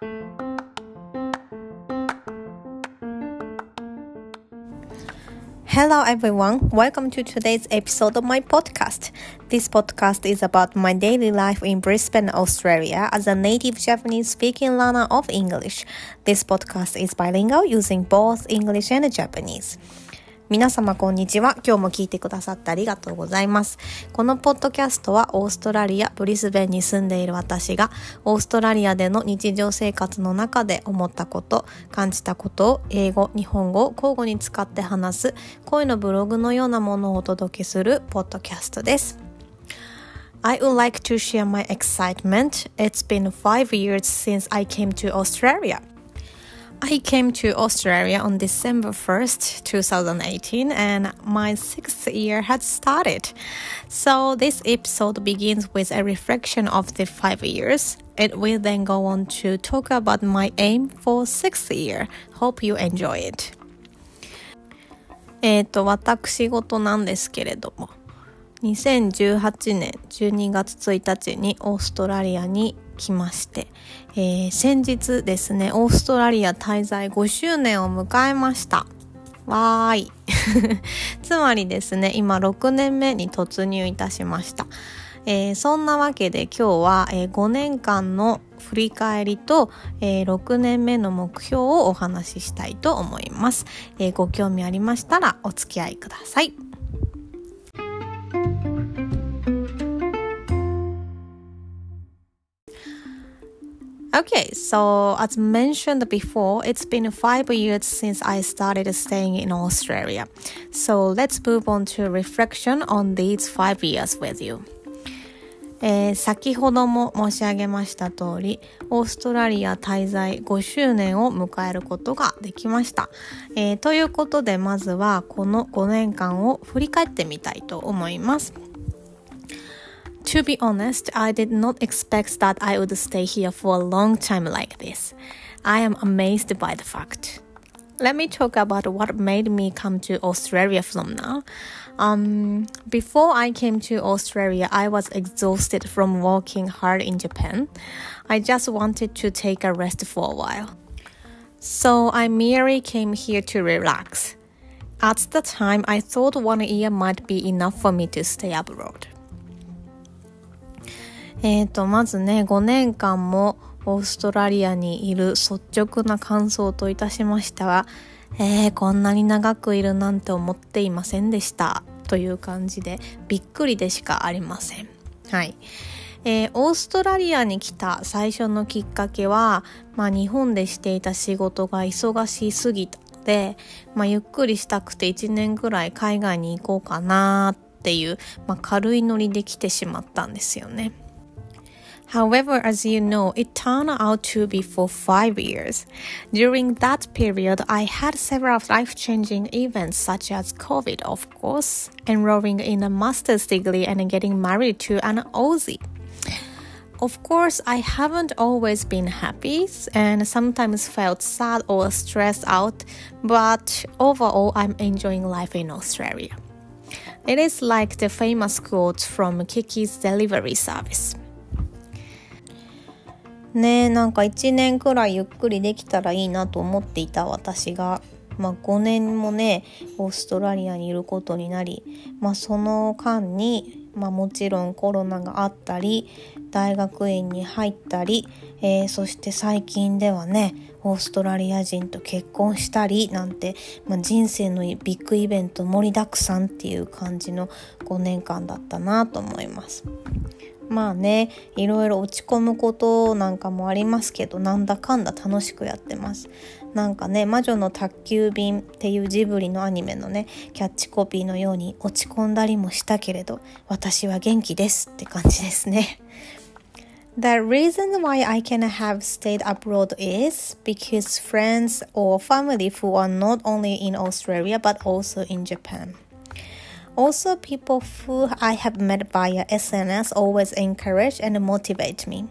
Hello everyone, welcome to today's episode of my podcast. This podcast is about my daily life in Brisbane, Australia as a native Japanese speaking learner of English. This podcast is bilingual using both English and Japanese. 皆様こんにちは。今日も聞いてくださってありがとうございます。このポッドキャストはオーストラリア・ブリスベンに住んでいる私がオーストラリアでの日常生活の中で思ったこと、感じたことを英語、日本語を交互に使って話す声のブログのようなものをお届けするポッドキャストです。I would like to share my excitement. It's been five years since I came to Australia. I came to Australia on December 1st, 2018, and my sixth year had started. So, this episode begins with a reflection of the five years. It will then go on to talk about my aim for sixth year. Hope you enjoy it. えっと、私事なんですけれども、2018年12月1日にオーストラリアに 来まして、えー、先日ですね、オーストラリア滞在5周年を迎えました。わーい。つまりですね、今6年目に突入いたしました。えー、そんなわけで今日は、えー、5年間の振り返りと、えー、6年目の目標をお話ししたいと思います、えー、ご興味ありましたらお付き合いください。Okay, so as mentioned before, it's been five years since I started staying in Australia. So let's move on to reflection on these five years with you. えー、先ほども申し上げました通り、オーストラリア滞在5周年を迎えることができました。えー、ということで、まずはこの5年間を振り返ってみたいと思います。To be honest, I did not expect that I would stay here for a long time like this. I am amazed by the fact. Let me talk about what made me come to Australia from now. Um, before I came to Australia, I was exhausted from working hard in Japan. I just wanted to take a rest for a while. So I merely came here to relax. At the time, I thought one year might be enough for me to stay abroad. えっ、ー、と、まずね、5年間もオーストラリアにいる率直な感想といたしましては、えー、こんなに長くいるなんて思っていませんでしたという感じでびっくりでしかありません。はい。えー、オーストラリアに来た最初のきっかけは、まあ、日本でしていた仕事が忙しすぎたので、まあ、ゆっくりしたくて1年ぐらい海外に行こうかなっていう、まあ、軽いノリで来てしまったんですよね。However, as you know, it turned out to be for five years. During that period, I had several life changing events such as COVID, of course, enrolling in a master's degree and getting married to an Aussie. Of course, I haven't always been happy and sometimes felt sad or stressed out, but overall, I'm enjoying life in Australia. It is like the famous quote from Kiki's delivery service. ねなんか1年くらいゆっくりできたらいいなと思っていた私が、まあ、5年もねオーストラリアにいることになり、まあ、その間に、まあ、もちろんコロナがあったり大学院に入ったり、えー、そして最近ではねオーストラリア人と結婚したりなんて、まあ、人生のビッグイベント盛りだくさんっていう感じの5年間だったなと思います。まあねいろいろ落ち込むことなんかもありますけどなんだかんだ楽しくやってますなんかね「魔女の宅急便」っていうジブリのアニメのねキャッチコピーのように落ち込んだりもしたけれど私は元気ですって感じですね The reason why I can have stayed abroad is because friends or family who are not only in Australia but also in Japan. Also, people who I have met via SNS always encourage and motivate me.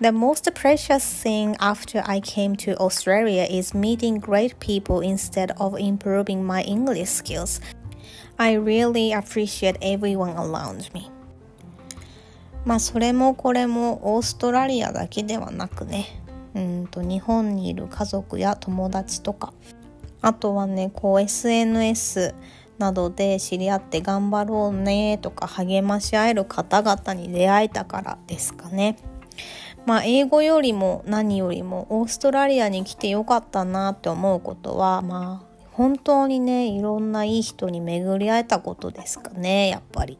The most precious thing after I came to Australia is meeting great people instead of improving my English skills. I really appreciate everyone around me. まあそれもこれもオーストラリアだけではなくね うんと日本にいる家族や友達とかあとはねこう SNS などで知り合って頑張ろうねとか励まし合える方々に出会えたからですかね。まあ英語よりも何よりもオーストラリアに来てよかったなって思うことはまあ本当にねいろんないい人に巡り会えたことですかねやっぱり。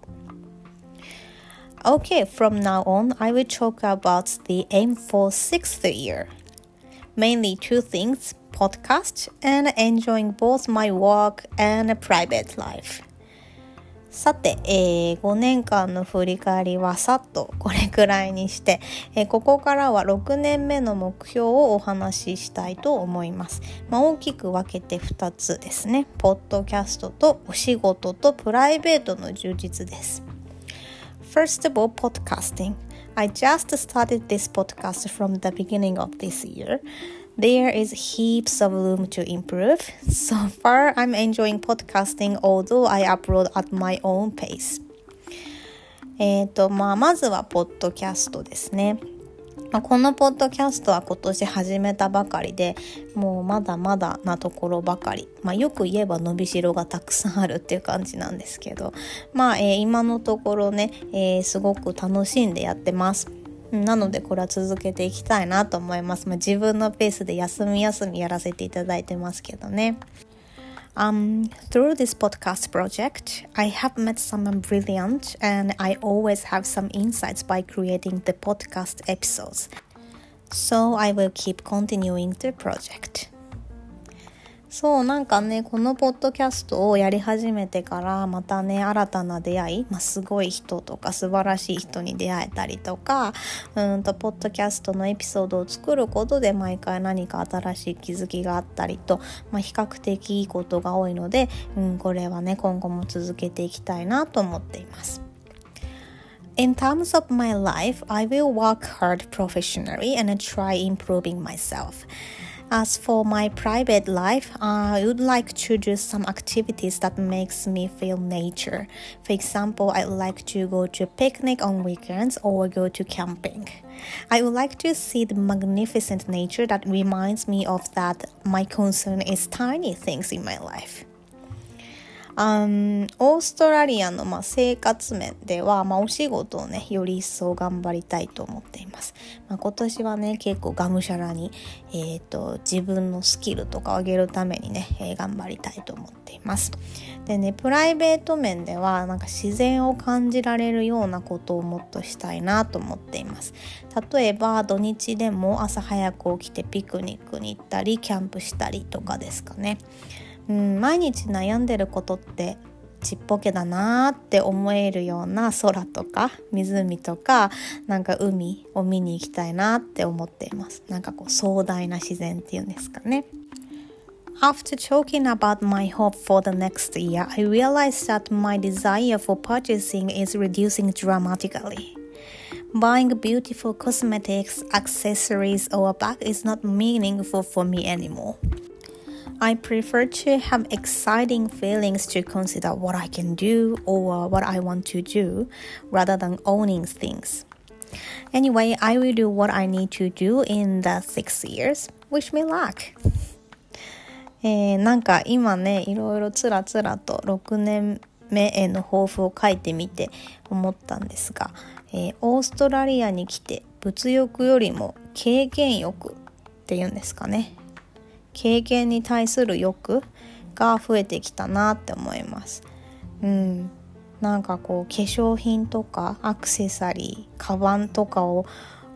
Okay, from now on, I will talk about the aim for sixth year. Mainly two things podcast and enjoying both my work and private life. さて、えー、5年間の振り返りはさっとこれくらいにして、えー、ここからは6年目の目標をお話ししたいと思います。まあ、大きく分けて2つですね。ポッドキャストとお仕事とプライベートの充実です。First of all, podcasting. I just started this podcast from the beginning of this year. There is heaps of room to improve. So far, I'm enjoying podcasting, although I upload at my own pace. えっ、と、まあ、まずは、ポッドキャストですね。まあ、このポッドキャストは今年始めたばかりでもうまだまだなところばかり、まあ、よく言えば伸びしろがたくさんあるっていう感じなんですけどまあ、えー、今のところね、えー、すごく楽しんでやってます。なのでこれは続けていきたいなと思います。まあ、自分のペースで休み休みやらせていただいてますけどね。Um, through this podcast project, I have met someone brilliant and I always have some insights by creating the podcast episodes. So I will keep continuing the project. そうなんかねこのポッドキャストをやり始めてからまたね新たな出会い、まあ、すごい人とか素晴らしい人に出会えたりとかうんとポッドキャストのエピソードを作ることで毎回何か新しい気づきがあったりと、まあ、比較的いいことが多いので、うん、これはね今後も続けていきたいなと思っています。In terms of my life, I will work hard professionally and try improving myself. As for my private life, uh, I would like to do some activities that makes me feel nature. For example, I like to go to picnic on weekends or go to camping. I would like to see the magnificent nature that reminds me of that my concern is tiny things in my life. あんオーストラリアのまあ生活面では、まあ、お仕事をねより一層頑張りたいと思っています、まあ、今年はね結構がむしゃらに、えーと、自分のスキルとか上げるためにね、えー、頑張りたいと思っています。でねプライベート面ではなんか自然を感じられるようなことをもっとしたいなと思っています。例えば土日でも朝早く起きてピクニックに行ったりキャンプしたりとかですかね。うん、毎日悩んでることってちっぽけだなって思えるような空とか湖とかなんか海を見に行きたいなって思っていますなんかこう壮大な自然っていうんですかね After talking about my hope for the next year, I realized that my desire for purchasing is reducing dramatically. Buying beautiful cosmetics, accessories, or a bag is not meaningful for me anymore. I prefer to have exciting feelings to consider what I can do or what I want to do rather than owning things. Anyway, I will do what I need to do in the six years. Wish me luck! えー、なんか今ねいろいろつらつらと6年目への抱負を書いてみて思ったんですが、えー、オーストラリアに来て物欲よりも経験欲っていうんですかね経験に対する欲が増えてきたなって思います。うん、なんかこう化粧品とかアクセサリーカバンとかを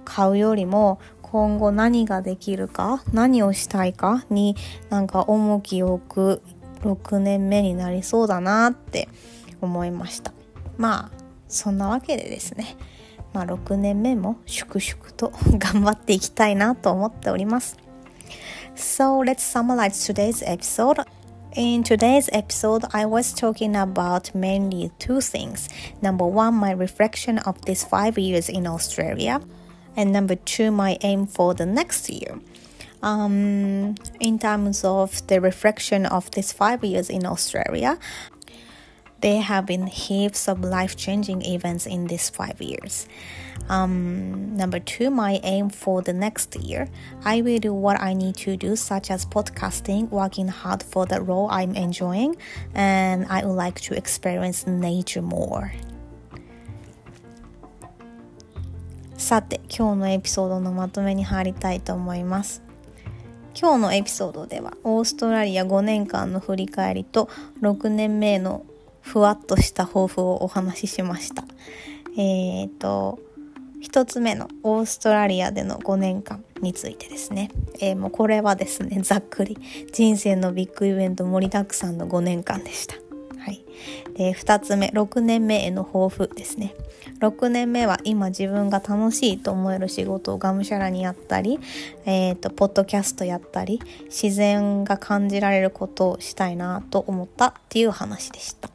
買うよりも今後何ができるか何をしたいかになんか重きを置く6年目になりそうだなって思いました。まあそんなわけでですね。まあ6年目も粛々と 頑張っていきたいなと思っております。So let's summarize today's episode. In today's episode, I was talking about mainly two things. Number one, my reflection of these five years in Australia, and number two, my aim for the next year. Um, in terms of the reflection of these five years in Australia, there have been heaps of life changing events in these five years. Um, number two, my aim for the next year. I will do what I need to do, such as podcasting, working hard for the role I'm enjoying, and I would like to experience nature more. さて、今日のエピソードのまとめに入りたいと思います。今日のエピソードではオーストラリア5年間の振り返りと6年目のふわっとした抱負をお話ししました。えっ、ー、と、一つ目のオーストラリアでの5年間についてですね。えー、もうこれはですね、ざっくり人生のビッグイベント盛りだくさんの5年間でした。はい。で、2つ目、6年目への抱負ですね。6年目は今自分が楽しいと思える仕事をがむしゃらにやったり、え、ー、と、ポッドキャストやったり、自然が感じられることをしたいなと思ったっていう話でした。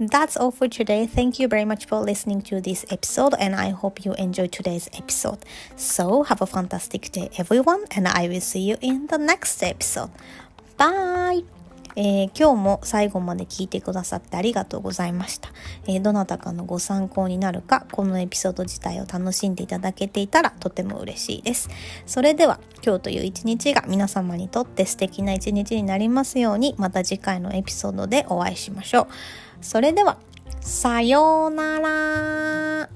That's all for today. Thank you very much for listening to this episode, and I hope you enjoyed today's episode. So, have a fantastic day, everyone, and I will see you in the next episode. Bye! えー、今日も最後まで聞いてくださってありがとうございました、えー、どなたかのご参考になるか、このエピソード自体を楽しんでいただけていたらとても嬉しいです。それでは、今日という一日が皆様にとって素敵な一日になりますように、また次回のエピソードでお会いしましょう。それでは、さようなら。